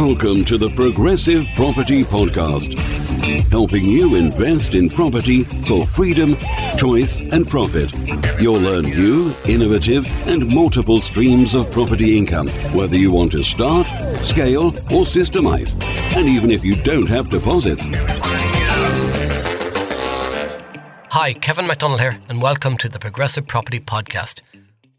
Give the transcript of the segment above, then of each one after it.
Welcome to the Progressive Property Podcast, helping you invest in property for freedom, choice, and profit. You'll learn new, innovative, and multiple streams of property income, whether you want to start, scale, or systemize, and even if you don't have deposits. Hi, Kevin McDonnell here, and welcome to the Progressive Property Podcast.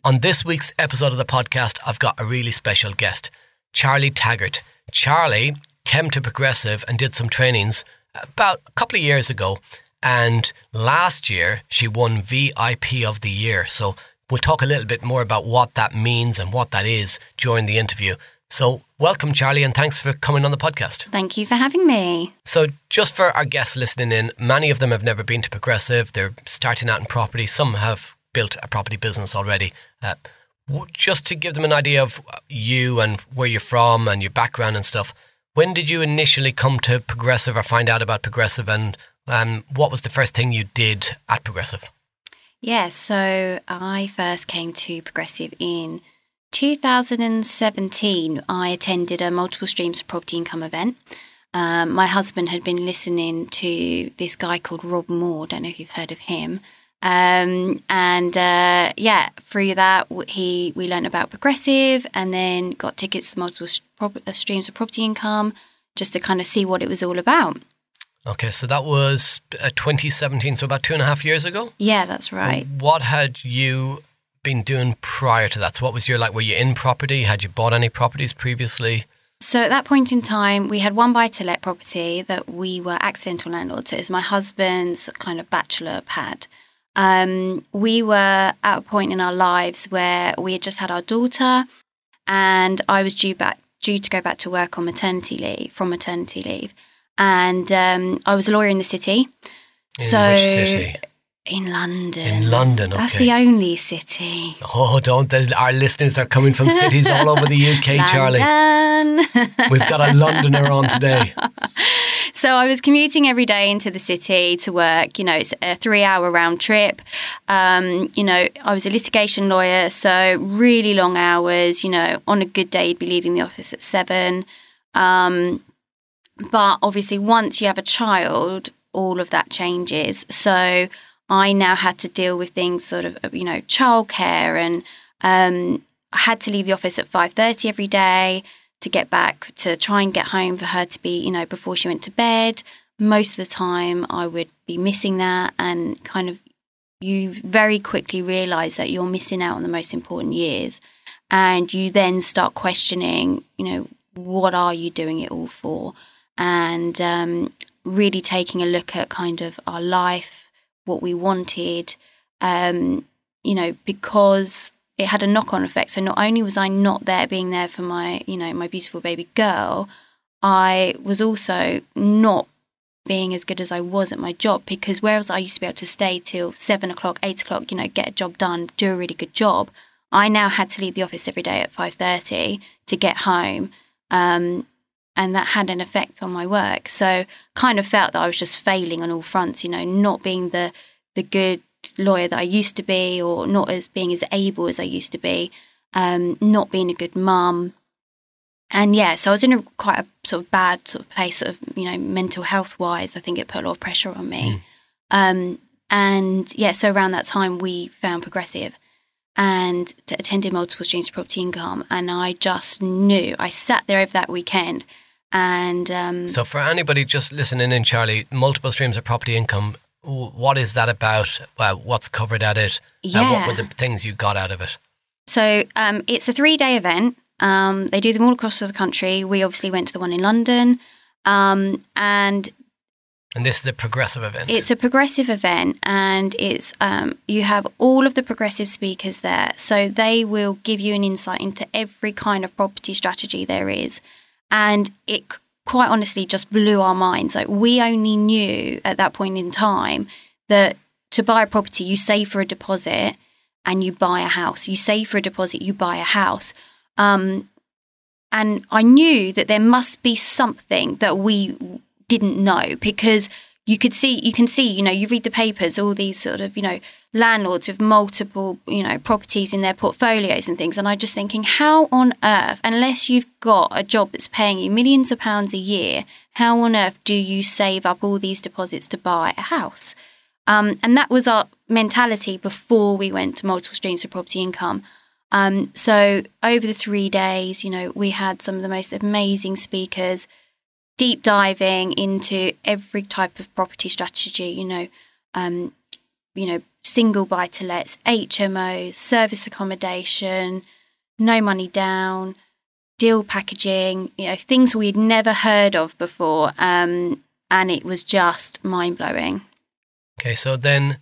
On this week's episode of the podcast, I've got a really special guest, Charlie Taggart. Charlie came to Progressive and did some trainings about a couple of years ago, and last year she won VIP of the Year. So we'll talk a little bit more about what that means and what that is during the interview. So, welcome, Charlie, and thanks for coming on the podcast. Thank you for having me. So, just for our guests listening in, many of them have never been to Progressive. They're starting out in property. Some have built a property business already. Uh, just to give them an idea of you and where you're from and your background and stuff, when did you initially come to Progressive or find out about Progressive, and um, what was the first thing you did at Progressive? Yeah, so I first came to Progressive in 2017, I attended a multiple streams of property income event. Um, my husband had been listening to this guy called Rob Moore. Don't know if you've heard of him. Um, and uh, yeah, through that, he we learned about progressive, and then got tickets to multiple uh, streams of property income, just to kind of see what it was all about. Okay, so that was uh, 2017, so about two and a half years ago. Yeah, that's right. What had you been doing prior to that? So, what was your like? Were you in property? Had you bought any properties previously? So, at that point in time, we had one buy to let property that we were accidental landlords. So, it was my husband's kind of bachelor pad. Um, we were at a point in our lives where we had just had our daughter, and I was due back due to go back to work on maternity leave from maternity leave, and um, I was a lawyer in the city. In so city? In London. In London, okay. That's the only city. Oh, don't. Our listeners are coming from cities all over the UK, Charlie. We've got a Londoner on today. So I was commuting every day into the city to work. You know, it's a three hour round trip. Um, you know, I was a litigation lawyer, so really long hours. You know, on a good day, you'd be leaving the office at seven. Um, but obviously, once you have a child, all of that changes. So I now had to deal with things sort of, you know, childcare and um, I had to leave the office at 5.30 every day to get back to try and get home for her to be, you know, before she went to bed. Most of the time I would be missing that and kind of you very quickly realize that you're missing out on the most important years and you then start questioning, you know, what are you doing it all for? And um, really taking a look at kind of our life, what we wanted, um, you know, because it had a knock on effect. So not only was I not there being there for my, you know, my beautiful baby girl, I was also not being as good as I was at my job because whereas I used to be able to stay till seven o'clock, eight o'clock, you know, get a job done, do a really good job, I now had to leave the office every day at five thirty to get home. Um, and that had an effect on my work. So kind of felt that I was just failing on all fronts, you know, not being the the good lawyer that I used to be, or not as being as able as I used to be, um, not being a good mum. And yeah, so I was in a quite a sort of bad sort of place, sort of you know, mental health wise. I think it put a lot of pressure on me. Mm. Um, and yeah, so around that time we found progressive and attended multiple streams of property income, and I just knew. I sat there over that weekend, and um, so for anybody just listening in, Charlie, multiple streams of property income what is that about? Uh, what's covered at it? Yeah. Uh, what were the things you got out of it? So um, it's a three day event. Um, they do them all across the country. We obviously went to the one in London. Um, and and this is a progressive event. It's a progressive event, and it's um, you have all of the progressive speakers there, so they will give you an insight into every kind of property strategy there is, and it quite honestly just blew our minds. Like we only knew at that point in time that to buy a property, you save for a deposit and you buy a house. You save for a deposit, you buy a house. Um, and I knew that there must be something that we didn't know because you could see, you can see, you know, you read the papers, all these sort of, you know, landlords with multiple, you know, properties in their portfolios and things. And I'm just thinking, how on earth, unless you've got a job that's paying you millions of pounds a year, how on earth do you save up all these deposits to buy a house? Um, and that was our mentality before we went to multiple streams of property income. Um, so over the three days, you know, we had some of the most amazing speakers deep diving into every type of property strategy, you know, um, you know, single buy to lets, HMOs, service accommodation, no money down, deal packaging, you know, things we'd never heard of before. Um, and it was just mind blowing. Okay, so then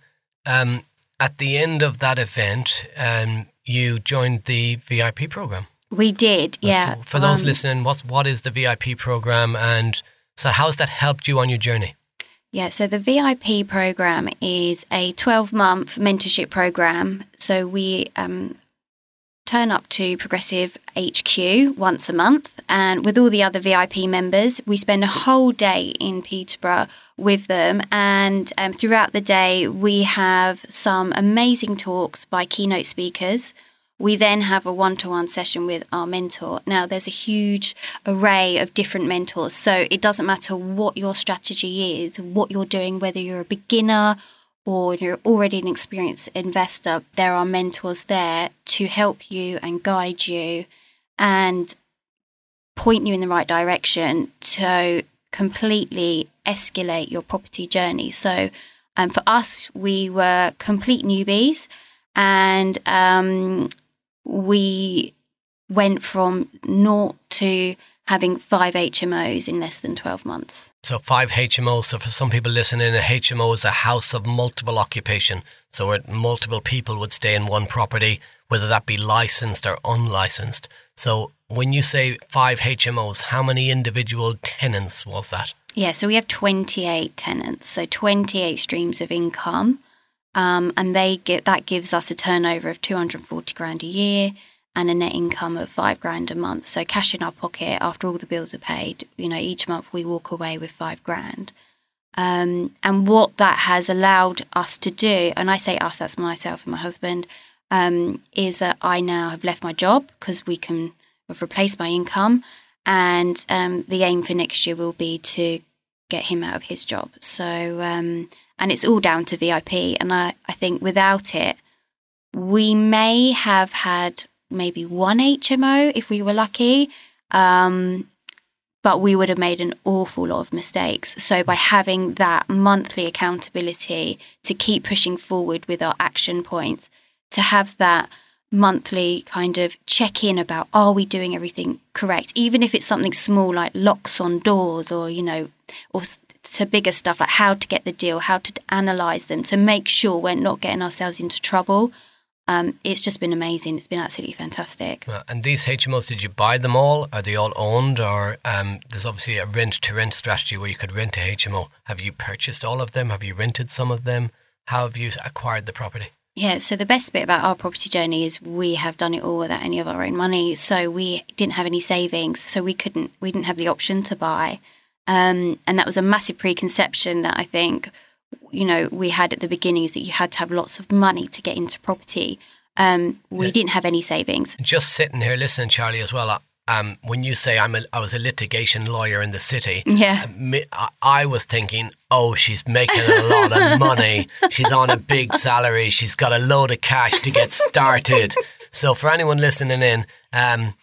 um, at the end of that event, um, you joined the VIP program. We did, yeah. So for those Um, listening, what's what is the VIP program, and so how has that helped you on your journey? Yeah, so the VIP program is a 12 month mentorship program. So we um, turn up to Progressive HQ once a month, and with all the other VIP members, we spend a whole day in Peterborough with them. And um, throughout the day, we have some amazing talks by keynote speakers. We then have a one to one session with our mentor. Now, there's a huge array of different mentors. So it doesn't matter what your strategy is, what you're doing, whether you're a beginner or you're already an experienced investor, there are mentors there to help you and guide you and point you in the right direction to completely escalate your property journey. So, um, for us, we were complete newbies and um, we went from naught to having five HMOs in less than 12 months. So five HMOs. So for some people listening, a HMO is a house of multiple occupation. So where multiple people would stay in one property, whether that be licensed or unlicensed. So when you say five HMOs, how many individual tenants was that? Yeah, so we have 28 tenants, so 28 streams of income. Um, and they get that gives us a turnover of 240 grand a year and a net income of five grand a month. So cash in our pocket after all the bills are paid. You know, each month we walk away with five grand. Um, and what that has allowed us to do, and I say us, that's myself and my husband, um, is that I now have left my job because we can have replaced my income. And um, the aim for next year will be to get him out of his job. So, um, and it's all down to VIP. And I, I think without it, we may have had maybe one HMO if we were lucky. Um, but we would have made an awful lot of mistakes. So, by having that monthly accountability to keep pushing forward with our action points, to have that monthly kind of check in about are we doing everything correct, even if it's something small like locks on doors or, you know, or to bigger stuff like how to get the deal, how to analyze them to make sure we're not getting ourselves into trouble. Um, it's just been amazing. It's been absolutely fantastic. Uh, And these HMOs, did you buy them all? Are they all owned? Or um, there's obviously a rent to rent strategy where you could rent a HMO. Have you purchased all of them? Have you rented some of them? How have you acquired the property? Yeah, so the best bit about our property journey is we have done it all without any of our own money. So we didn't have any savings, so we couldn't we didn't have the option to buy. Um, and that was a massive preconception that I think you know we had at the beginning is that you had to have lots of money to get into property. Um, we Yeah. didn't have any savings. Just sitting here listening, Charlie, as well. uh, Um, when you say I'm a, I was a litigation lawyer in the city, Yeah. me- I, I was thinking, oh, she's making a lot of money. She's on a big salary. She's got a load of cash to get started. so, for anyone listening in, um,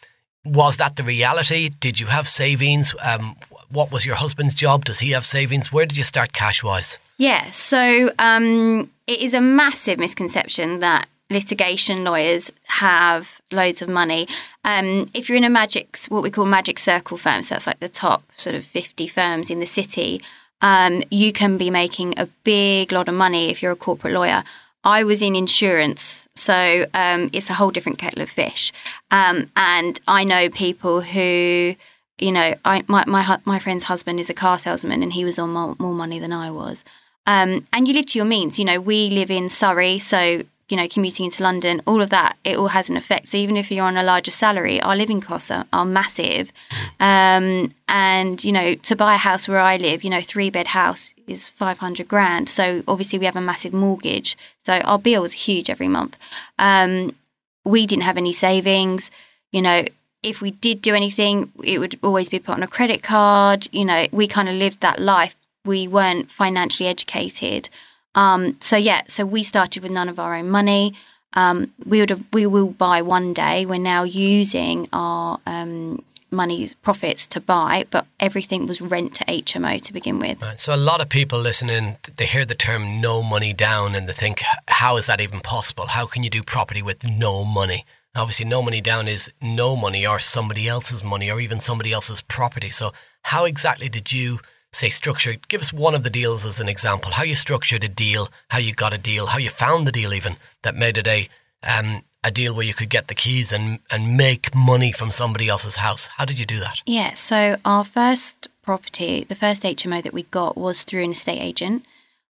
was that the reality? Did you have savings? Um, what was your husband's job? Does he have savings? Where did you start cash wise? Yeah, so um, it is a massive misconception that litigation lawyers have loads of money. Um, if you're in a magic, what we call magic circle firms, so that's like the top sort of 50 firms in the city, um, you can be making a big lot of money if you're a corporate lawyer. I was in insurance, so um, it's a whole different kettle of fish. Um, and I know people who, you know, I, my, my my friend's husband is a car salesman, and he was on more, more money than I was. Um, and you live to your means. You know, we live in Surrey, so you know, commuting into London, all of that, it all has an effect. So even if you're on a larger salary, our living costs are, are massive. Um, and, you know, to buy a house where I live, you know, three bed house is 500 grand. So obviously we have a massive mortgage. So our bill is huge every month. Um, we didn't have any savings. You know, if we did do anything, it would always be put on a credit card. You know, we kind of lived that life. We weren't financially educated. Um, so yeah, so we started with none of our own money. Um, we would have, we will buy one day. We're now using our um, money's profits to buy, but everything was rent to HMO to begin with. Right. So a lot of people listening, they hear the term "no money down" and they think, "How is that even possible? How can you do property with no money?" Obviously, no money down is no money or somebody else's money or even somebody else's property. So, how exactly did you? say structure give us one of the deals as an example how you structured a deal how you got a deal how you found the deal even that made it a um, a deal where you could get the keys and and make money from somebody else's house how did you do that yeah so our first property the first hmo that we got was through an estate agent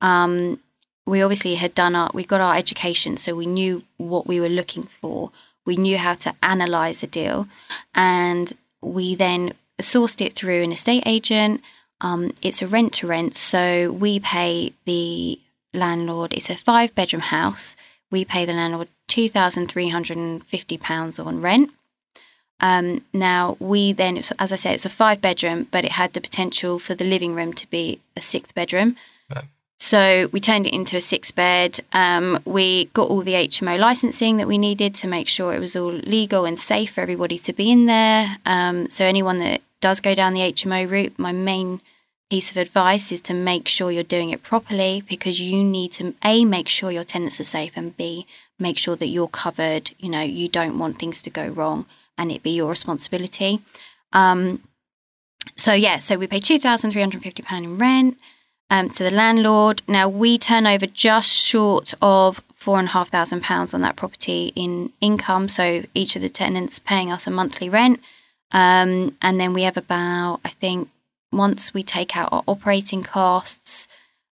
um, we obviously had done our we got our education so we knew what we were looking for we knew how to analyze a deal and we then sourced it through an estate agent um, it's a rent to rent, so we pay the landlord. It's a five bedroom house. We pay the landlord two thousand three hundred and fifty pounds on rent. Um, now we then, as I said, it's a five bedroom, but it had the potential for the living room to be a sixth bedroom. So we turned it into a six bed. Um, we got all the HMO licensing that we needed to make sure it was all legal and safe for everybody to be in there. Um, so anyone that does go down the HMO route, my main piece of advice is to make sure you're doing it properly because you need to a make sure your tenants are safe and b make sure that you're covered you know you don't want things to go wrong and it be your responsibility um, so yeah so we pay 2350 pound in rent um, to the landlord now we turn over just short of four and a half thousand pounds on that property in income so each of the tenants paying us a monthly rent um, and then we have about i think once we take out our operating costs,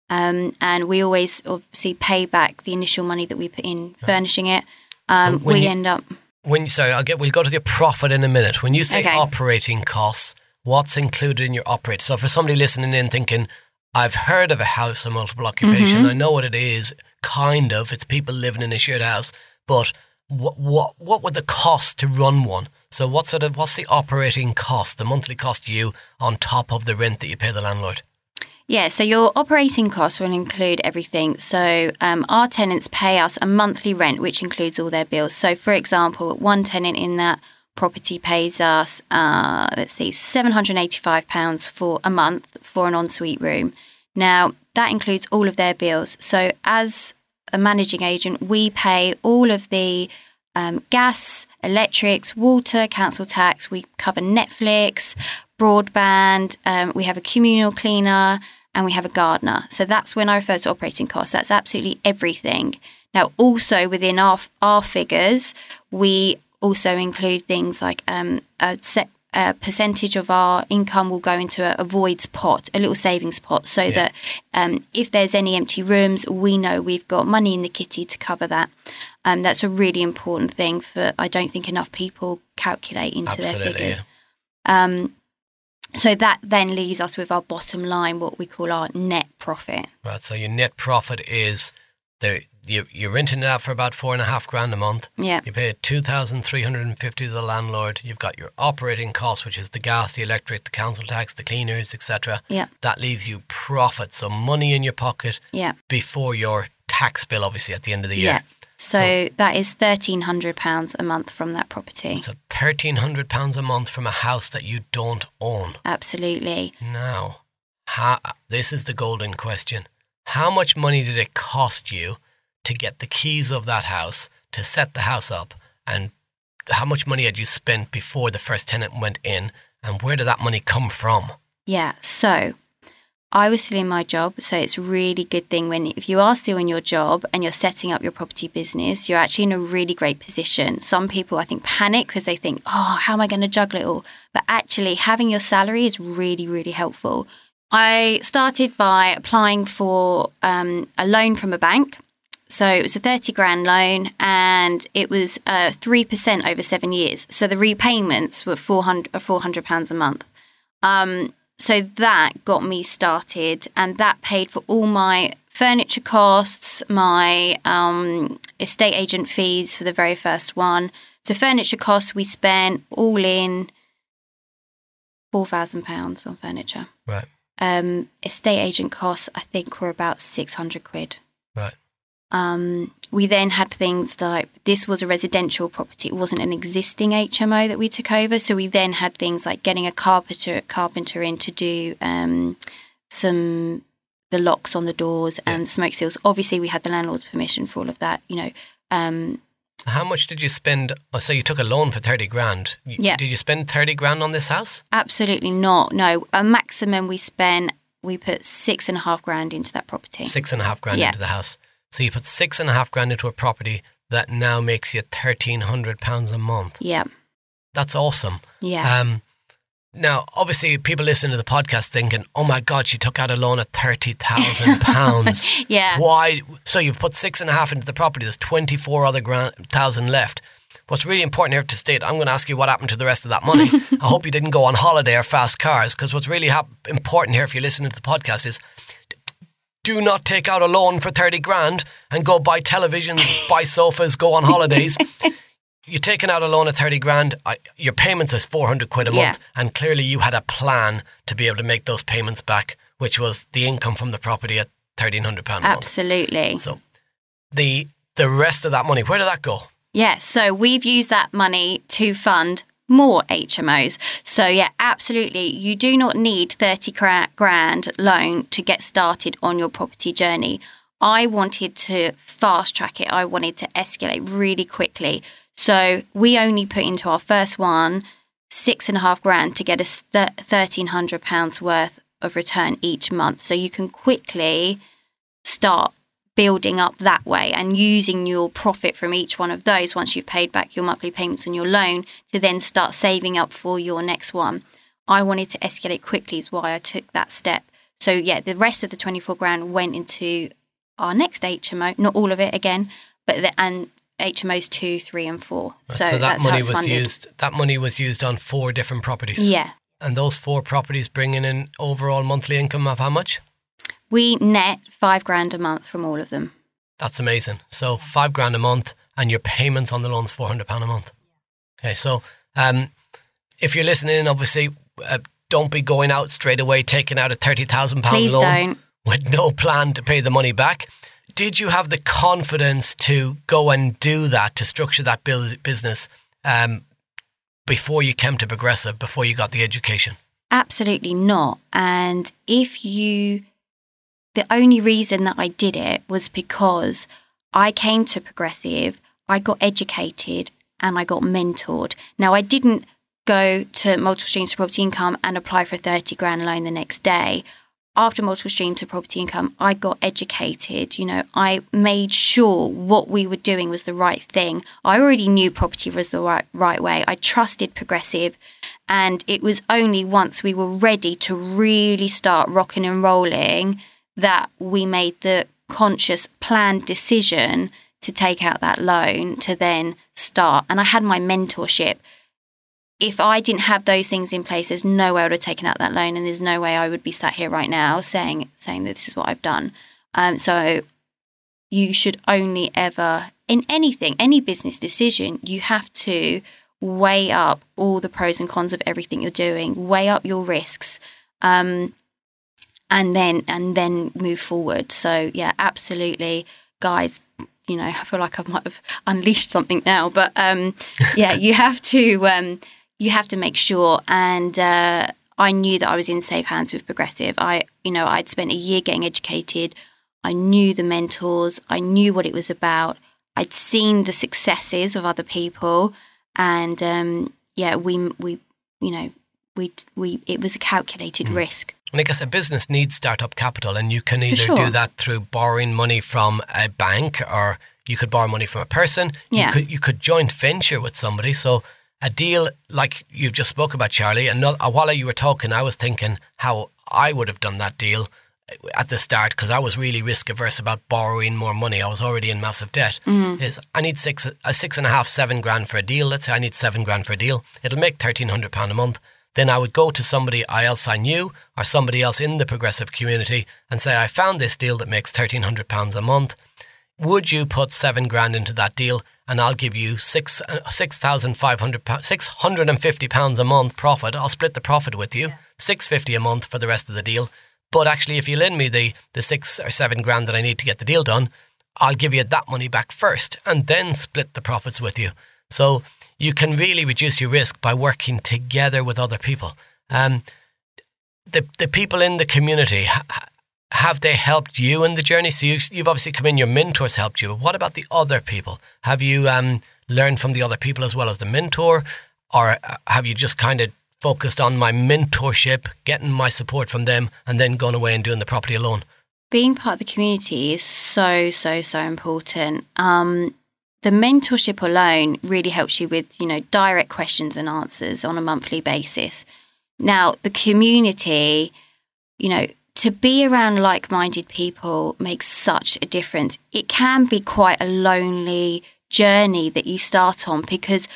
um, and we always obviously pay back the initial money that we put in furnishing it, um, so we you, end up. When you sorry, I'll get we'll go to the profit in a minute. When you say okay. operating costs, what's included in your operate? So for somebody listening in thinking, I've heard of a house of multiple occupation, mm-hmm. I know what it is, kind of. It's people living in a shared house, but what what what would the cost to run one? So what sort of what's the operating cost, the monthly cost to you on top of the rent that you pay the landlord? Yeah, so your operating costs will include everything. So um, our tenants pay us a monthly rent, which includes all their bills. So, for example, one tenant in that property pays us, uh, let's see, £785 for a month for an ensuite room. Now, that includes all of their bills. So, as a managing agent, we pay all of the um, gas, electrics, water, council tax. We cover Netflix, broadband. Um, we have a communal cleaner and we have a gardener. So that's when I refer to operating costs. That's absolutely everything. Now, also within our our figures, we also include things like um, a set a percentage of our income will go into a, a voids pot, a little savings pot, so yeah. that um, if there's any empty rooms, we know we've got money in the kitty to cover that. Um, that's a really important thing for I don't think enough people calculate into Absolutely, their figures. Yeah. Um, so that then leaves us with our bottom line, what we call our net profit. Right. So your net profit is the you, you're renting it out for about four and a half grand a month. Yeah. You pay two thousand three hundred and fifty to the landlord. You've got your operating costs, which is the gas, the electric, the council tax, the cleaners, etc. Yeah. That leaves you profit, so money in your pocket. Yeah. Before your tax bill, obviously at the end of the year. Yeah. So, so that is thirteen hundred pounds a month from that property. So thirteen hundred pounds a month from a house that you don't own. Absolutely. Now, how, this is the golden question. How much money did it cost you to get the keys of that house, to set the house up, and how much money had you spent before the first tenant went in, and where did that money come from? Yeah, so I was still in my job, so it's really good thing when if you are still in your job and you're setting up your property business, you're actually in a really great position. Some people I think panic because they think, "Oh, how am I going to juggle it all?" But actually having your salary is really really helpful. I started by applying for um, a loan from a bank So it was a 30 grand loan and it was uh, 3% over seven years. So the repayments were 400, uh, 400 pounds a month. Um, so that got me started and that paid for all my furniture costs, my um, estate agent fees for the very first one. So furniture costs, we spent all in £4,000 on furniture. Right. Um, estate agent costs, I think, were about 600 quid. Um, we then had things like this was a residential property; it wasn't an existing HMO that we took over. So we then had things like getting a carpenter carpenter in to do um, some the locks on the doors and smoke seals. Obviously, we had the landlord's permission for all of that. You know, um, How much did you spend? Oh, so you took a loan for 30 grand. Yeah. Did you spend 30 grand on this house? absolutely not. No, a maximum we spent. We put six and a half grand into that property. Six and a half grand Yeah. into the house. So you put six and a half grand into a property that now makes you 1,300 pounds a month. Yeah, That's awesome. yeah. Um, now, obviously, people listening to the podcast thinking, "Oh my God, she took out a loan of thirty thousand pounds. Yeah. Why? So you've put six and a half into the property. There's twenty four other grand, thousand left. What's really important here to state, I'm going to ask you what happened to the rest of that money. I hope you didn't go on holiday or fast cars, because what's really hap- important here, if you're listening to the podcast, is do not take out a loan for 30 grand and go buy televisions, buy sofas, go on holidays. You're taking out a loan of 30 grand, I, your payments is 400 quid a Yeah. month, and clearly you had a plan to be able to make those payments back, which was the income from the property at 1300 pound a month. Absolutely. So the the rest of that money, where did that go? Yeah, so we've used that money to fund more HMOs. So yeah, absolutely, you do not need 30 grand loan to get started on your property journey. I wanted to fast track it. I wanted to escalate really quickly. So we only put into our first one six and a half grand to get us th- thirteen hundred pounds worth of return each month. So you can quickly start building up that way and using your profit from each one of those once you've paid back your monthly payments on your loan to then start saving up for your next one. I wanted to escalate quickly is why I took that step. So yeah, the rest of the 24 grand went into our next HMO, not all of it again, but the, and HMOs 2, 3 and 4. Right, So, that that's how money was funded. used. That money was used on four different properties. Yeah. And those four properties bringing in overall monthly income of how much? We net 5 grand a month from all of them. That's amazing. So five grand a month, and your payments on the loans four hundred pound a month. Okay, so um, if you're listening, in obviously, uh, don't be going out straight away taking out a thirty thousand pound loan don't. with no plan to pay the money back. Did you have the confidence to go and do that to structure that build business um, before you came to Progressive, before you got the education? Absolutely not. And if you, the only reason that I did it was because I came to Progressive, I got educated, and I got mentored. Now, I didn't go to multiple streams of property income and apply for a 30 grand loan the next day. After multiple streams of property income, I got educated. You know, I made sure what we were doing was the right thing. I already knew property was the right, right way. I trusted Progressive. And it was only once we were ready to really start rocking and rolling that we made the conscious planned decision to take out that loan to then start. And I had my mentorship. If I didn't have those things in place, there's no way I would have taken out that loan, and there's no way I would be sat here right now saying saying that this is what I've done. Um, so you should only ever in anything, any business decision, you have to weigh up all the pros and cons of everything you're doing, weigh up your risks, um, and then and then move forward. So yeah, absolutely, guys. You know, I feel like I might have unleashed something now, but um, yeah, you have to um, you have to make sure. And uh, I knew that I was in safe hands with Progressive. I, you know, I'd spent a year getting educated. I knew the mentors. I knew what it was about. I'd seen the successes of other people, and um, yeah, we we you know we we it was a calculated risk. And I guess a business needs startup capital, and you can either sure. do that through borrowing money from a bank, or you could borrow money from a person. Yeah. You could you could joint venture with somebody. So a deal like you've just spoke about, Charlie. And while you were talking, I was thinking how I would have done that deal. at the start because I was really risk averse about borrowing more money. I was already in massive debt. Mm-hmm. Is I need six a six and a half seven grand for a deal. Let's say I need seven grand for a deal. It'll make thirteen hundred pound a month. Then I would go to somebody else I knew or somebody else in the progressive community and say I found this deal that makes thirteen hundred pounds a month. Would you put seven grand into that deal and I'll give you six uh, six thousand five hundred six hundred and fifty pounds a month profit. I'll split the profit with you, six fifty a month for the rest of the deal. But actually, if you lend me the the six or seven grand that I need to get the deal done, I'll give you that money back first, and then split the profits with you. So you can really reduce your risk by working together with other people. Um, the the people in the community have they helped you in the journey? So you, you've obviously come in, your mentors helped you, but what about the other people? Have you um, learned from the other people as well as the mentor, or uh, have you just kind of focused on my mentorship, getting my support from them, and then gone away and doing the property alone? Being part of the community is so, so, so important. Um, the mentorship alone really helps you with, you know, direct questions and answers on a monthly basis. Now, the community, you know, to be around like minded people makes such a difference. It can be quite a lonely journey that you start on because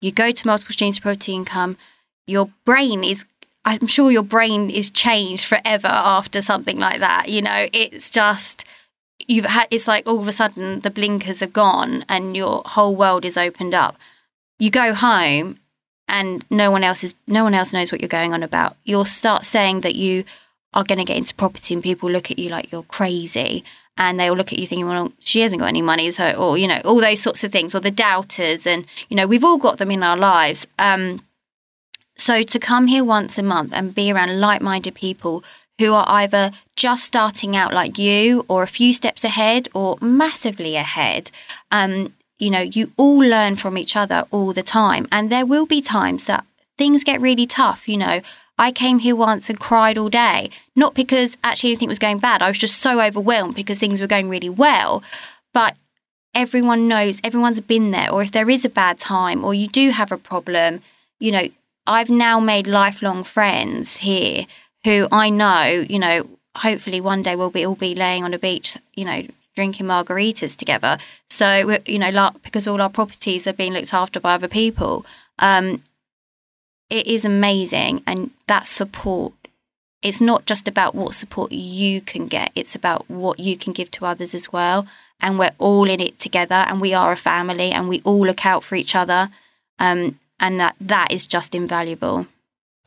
you go to multiple streams of property income, your brain is I'm sure your brain is changed forever after something like that. You know, it's just you've had it's like all of a sudden the blinkers are gone and your whole world is opened up. You go home and no one else is no one else knows what you're going on about. You'll start saying that you are going to get into property and people look at you like you're crazy and they'll look at you thinking, well, she hasn't got any money, so or you know all those sorts of things, or the doubters, and you know we've all got them in our lives. Um, so to come here once a month and be around like-minded people who are either just starting out like you, or a few steps ahead, or massively ahead, um, you know, you all learn from each other all the time, and there will be times that things get really tough. You know, I came here once and cried all day, not because actually anything was going bad. I was just so overwhelmed because things were going really well. But everyone knows, everyone's been there. Or if there is a bad time or you do have a problem, you know, I've now made lifelong friends here who I know, you know, hopefully one day we'll be all be laying on a beach, you know, drinking margaritas together. So, you know, because all our properties are being looked after by other people. Um, it is amazing. And that support, it's not just about what support you can get, it's about what you can give to others as well. And we're all in it together and we are a family and we all look out for each other. Um, and that, that is just invaluable.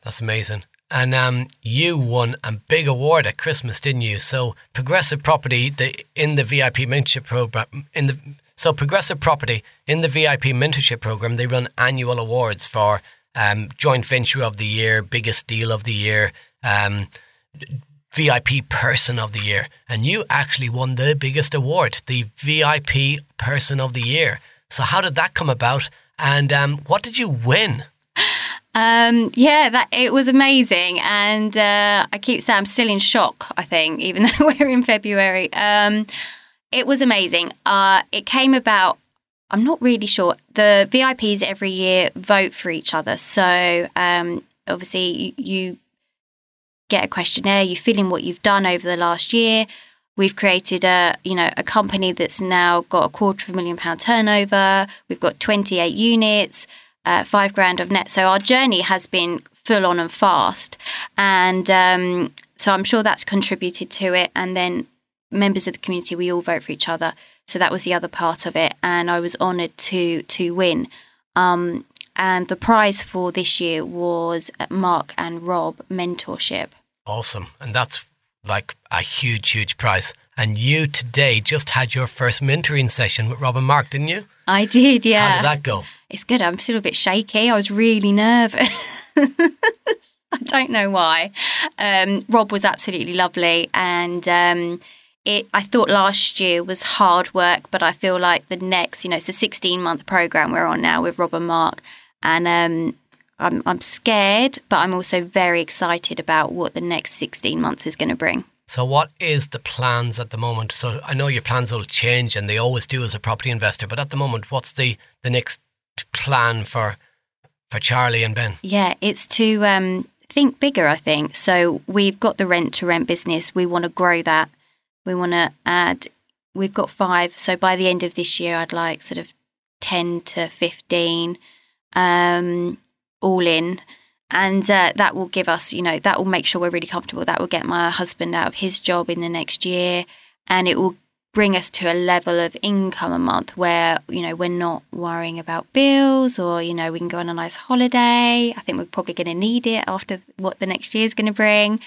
That's amazing. And um, you won a big award at Christmas, didn't you? So Progressive Property, the in the VIP mentorship program, in the so Progressive Property in the VIP mentorship program, they run annual awards for um, joint venture of the year, biggest deal of the year, um, VIP person of the year. And you actually won the biggest award, the VIP person of the year. So, how did that come about? And um, what did you win? Um, yeah, that it was amazing, and uh, I keep saying I'm still in shock. I think, even though we're in February, um, it was amazing. Uh, it came about I'm not really sure. The VIPs every year vote for each other. So um, obviously, you, you get a questionnaire, you fill in what you've done over the last year. We've created a you know a company that's now got a quarter of a million pound turnover. We've got 28 units, uh, five grand of net. So our journey has been full on and fast, and um, so I'm sure that's contributed to it. And then members of the community, we all vote for each other. So that was the other part of it, and I was honoured to to win. Um, and the prize for this year was Mark and Rob mentorship. Awesome, and that's like a huge, huge prize. And you today just had your first mentoring session with Rob and Mark, didn't you? I did, yeah. How did that go? It's good. I'm still a bit shaky. I was really nervous. I don't know why. Um, Rob was absolutely lovely, and um, it I thought last year was hard work, but I feel like the next, you know, it's a 16 month program we're on now with Rob and Mark, and um, I'm I'm scared, but I'm also very excited about what the next 16 months is going to bring. So, what is the plans at the moment? So, I know your plans will change, and they always do as a property investor. But at the moment, what's the the next plan for for Charlie and Ben? Yeah, it's to um, think bigger, I think. So we've got the rent to rent business. We want to grow that. We want to add, we've got five. So by the end of this year, I'd like sort of 10 to 15 um, all in. And uh, that will give us, you know, that will make sure we're really comfortable. That will get my husband out of his job in the next year. And it will bring us to a level of income a month where you know we're not worrying about bills or you know we can go on a nice holiday. I think we're probably going to need it after what the next year is going to bring.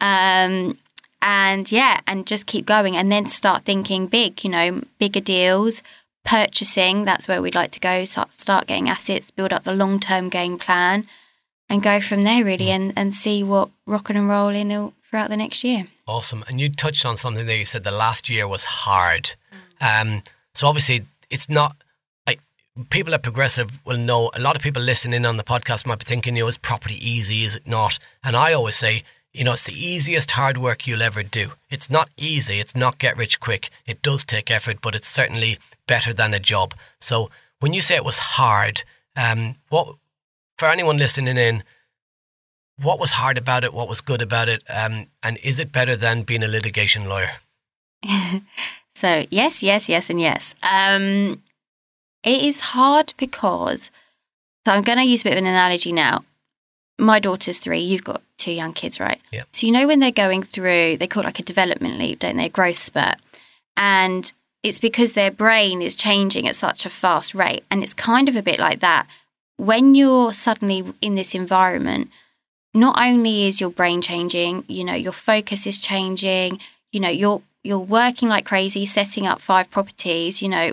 Um, and yeah and just keep going and then start thinking big you know bigger deals purchasing that's where we'd like to go start, start getting assets build up the long-term game plan and go from there really and, and see what rocking and rolling throughout the next year Awesome. And you touched on something there. You said the last year was hard. Um, so obviously, it's not like people at Progressive will know. A lot of people listening on the podcast might be thinking, you know, is property easy? Is it not? And I always say, you know, it's the easiest hard work you'll ever do. It's not easy. It's not get rich quick. It does take effort, but it's certainly better than a job. So when you say it was hard, um, what for anyone listening in, what was hard about it? What was good about it? Um, and is it better than being a litigation lawyer? so yes, yes, yes, and yes. Um, it is hard because. So I'm going to use a bit of an analogy now. My daughter's three. You've got two young kids, right? Yeah. So you know when they're going through, they call it like a development leap, don't they? A growth spurt, and it's because their brain is changing at such a fast rate, and it's kind of a bit like that. When you're suddenly in this environment not only is your brain changing, you know, your focus is changing, you know, you're you're working like crazy, setting up five properties, you know,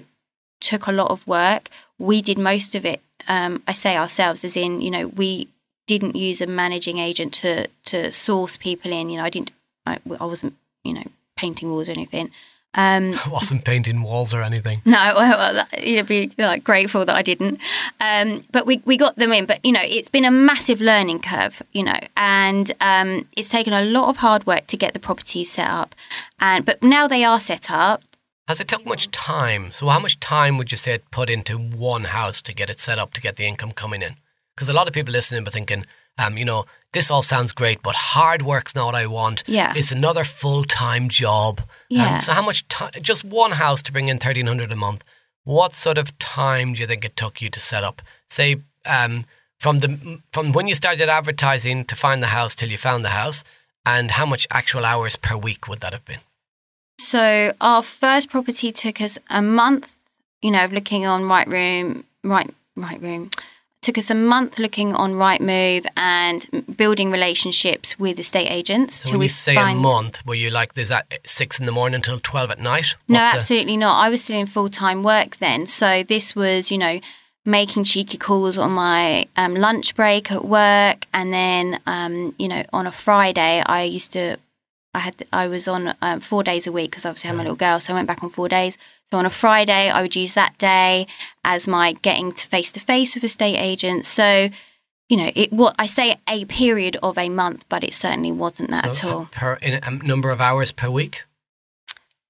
took a lot of work. We did most of it. Um, I say ourselves, as in, you know, we didn't use a managing agent to to source people in. You know, I didn't, I, I wasn't, you know, painting walls or anything. Um, I wasn't painting walls or anything. No, well, you'd be like grateful that I didn't. Um, but we, we got them in. But you know, it's been a massive learning curve. You know, and um, it's taken a lot of hard work to get the properties set up. And but now they are set up. Has it took much time? So how much time would you say it put into one house to get it set up to get the income coming in? Because a lot of people listening are thinking, um, you know, this all sounds great, but hard work's not what I want. Yeah. It's another full time job. Um, yeah. Um, so how much time, just one house to bring in 1300 a month, what sort of time do you think it took you to set up? Say, um, from the from when you started advertising to find the house till you found the house, and how much actual hours per week would that have been? So our first property took us a month, you know, of looking on Right Room, right, Rightmove, took us a month looking on Rightmove and building relationships with estate agents. So when you say find... a month, were you like, is at six in the morning until 12 at night? What's no, absolutely a... not. I was still in full time work then. So this was, you know, making cheeky calls on my um, lunch break at work. And then, um, you know, on a Friday, I used to, I had, I was on um, four days a week because obviously I had my little girl. So I went back on four days. So on a Friday, I would use that day as my getting to face to face with a estate agents. So, you know, it what I say a period of a month, but it certainly wasn't that so at all. Per in a number of hours per week.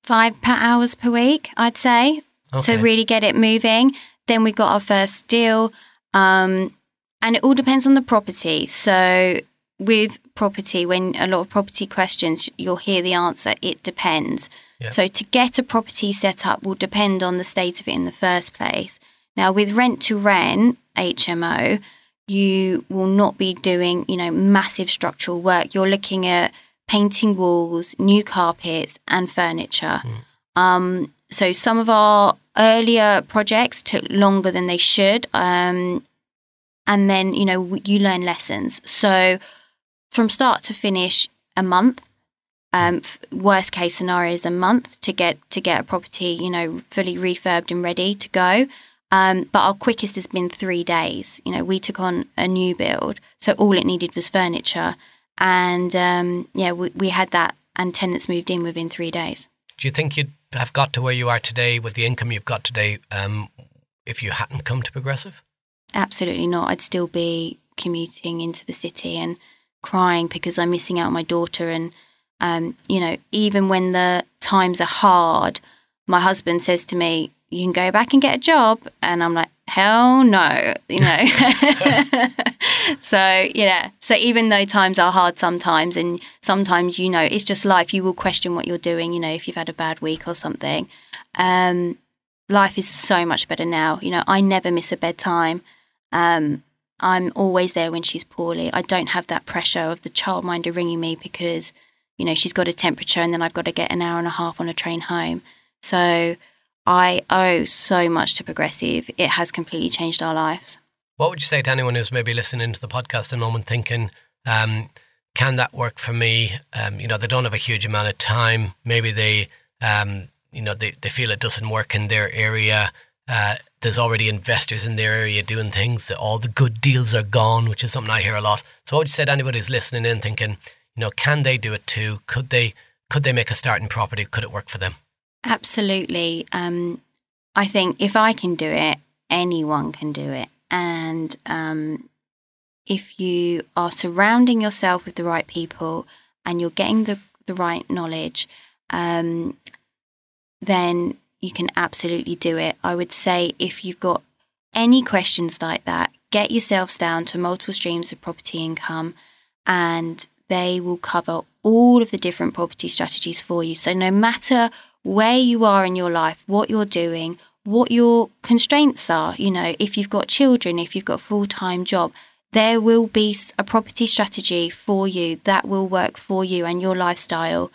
Five per hours per week, I'd say. Okay. To really get it moving. Then we got our first deal, um, and it all depends on the property. So with property, when a lot of property questions, you'll hear the answer. It depends. So to get a property set up will depend on the state of it in the first place. Now with rent to rent HMO, you will not be doing, you know, massive structural work. You're looking at painting walls, new carpets and furniture. Mm. Um, so some of our earlier projects took longer than they should. Um, and then, you know, you learn lessons. So from start to finish, a month um, worst case scenario is a month to get to get a property, you know, fully refurbed and ready to go. Um, but our quickest has been three days. You know, we took on a new build, so all it needed was furniture, and um, yeah, we, we had that, and tenants moved in within three days. Do you think you'd have got to where you are today with the income you've got today um, if you hadn't come to Progressive? Absolutely not. I'd still be commuting into the city and crying because I'm missing out on my daughter and um, you know, even when the times are hard, my husband says to me, "You can go back and get a job," and I'm like, "Hell no," you know. So, yeah. So, even though times are hard sometimes, and sometimes, you know, it's just life, you will question what you're doing, you know, if you've had a bad week or something. Um, life is so much better now. You know, I never miss a bedtime. Um, I'm always there when she's poorly. I don't have that pressure of the childminder ringing me because, you know, she's got a temperature and then I've got to get an hour and a half on a train home. So I owe so much to Progressive. It has completely changed our lives. What would you say to anyone who's maybe listening to the podcast at the moment thinking, um, can that work for me? Um, you know, they don't have a huge amount of time. Maybe they, um, you know, they, they feel it doesn't work in their area. Uh, there's already investors in their area doing things. That all the good deals are gone, which is something I hear a lot. So, what would you say to anybody who's listening in, thinking, you know, can they do it too? Could they? Could they make a start in property? Could it work for them? Absolutely. Um, I think if I can do it, anyone can do it. And um, if you are surrounding yourself with the right people and you're getting the, the right knowledge, um, then you can absolutely do it. I would say if you've got any questions like that, get yourselves down to multiple streams of property income and they will cover all of the different property strategies for you. So, no matter where you are in your life, what you're doing, what your constraints are, you know, if you've got children, if you've got a full time job, there will be a property strategy for you that will work for you and your lifestyle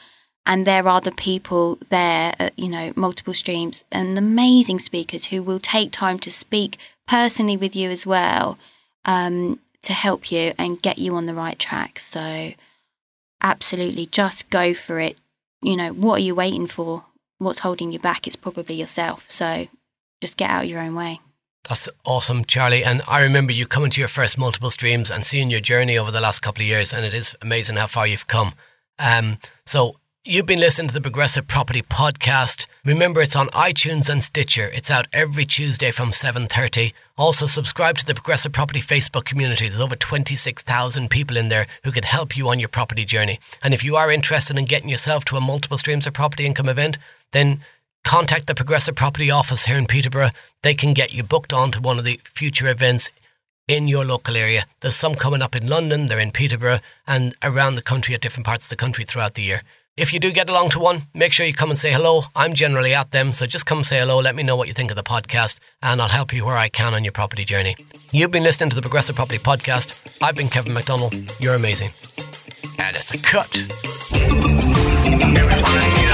and there are the people there, uh, you know, multiple streams and amazing speakers who will take time to speak personally with you as well um, to help you and get you on the right track. So, absolutely, just go for it. You know, what are you waiting for? What's holding you back? It's probably yourself. So, just get out of your own way. That's awesome, Charlie. And I remember you coming to your first multiple streams and seeing your journey over the last couple of years, and it is amazing how far you've come. Um, so You've been listening to the Progressive Property Podcast. Remember, it's on iTunes and Stitcher. It's out every Tuesday from 7.30. Also, subscribe to the Progressive Property Facebook community. There's over 26,000 people in there who can help you on your property journey. And if you are interested in getting yourself to a multiple streams of property income event, then contact the Progressive Property office here in Peterborough. They can get you booked on to one of the future events in your local area. There's some coming up in London, they're in Peterborough, and around the country at different parts of the country throughout the year. If you do get along to one, make sure you come and say hello. I'm generally at them, so just come say hello. Let me know what you think of the podcast, and I'll help you where I can on your property journey. You've been listening to the Progressive Property Podcast. I've been Kevin McDonnell. You're amazing. And it's a cut. Everybody.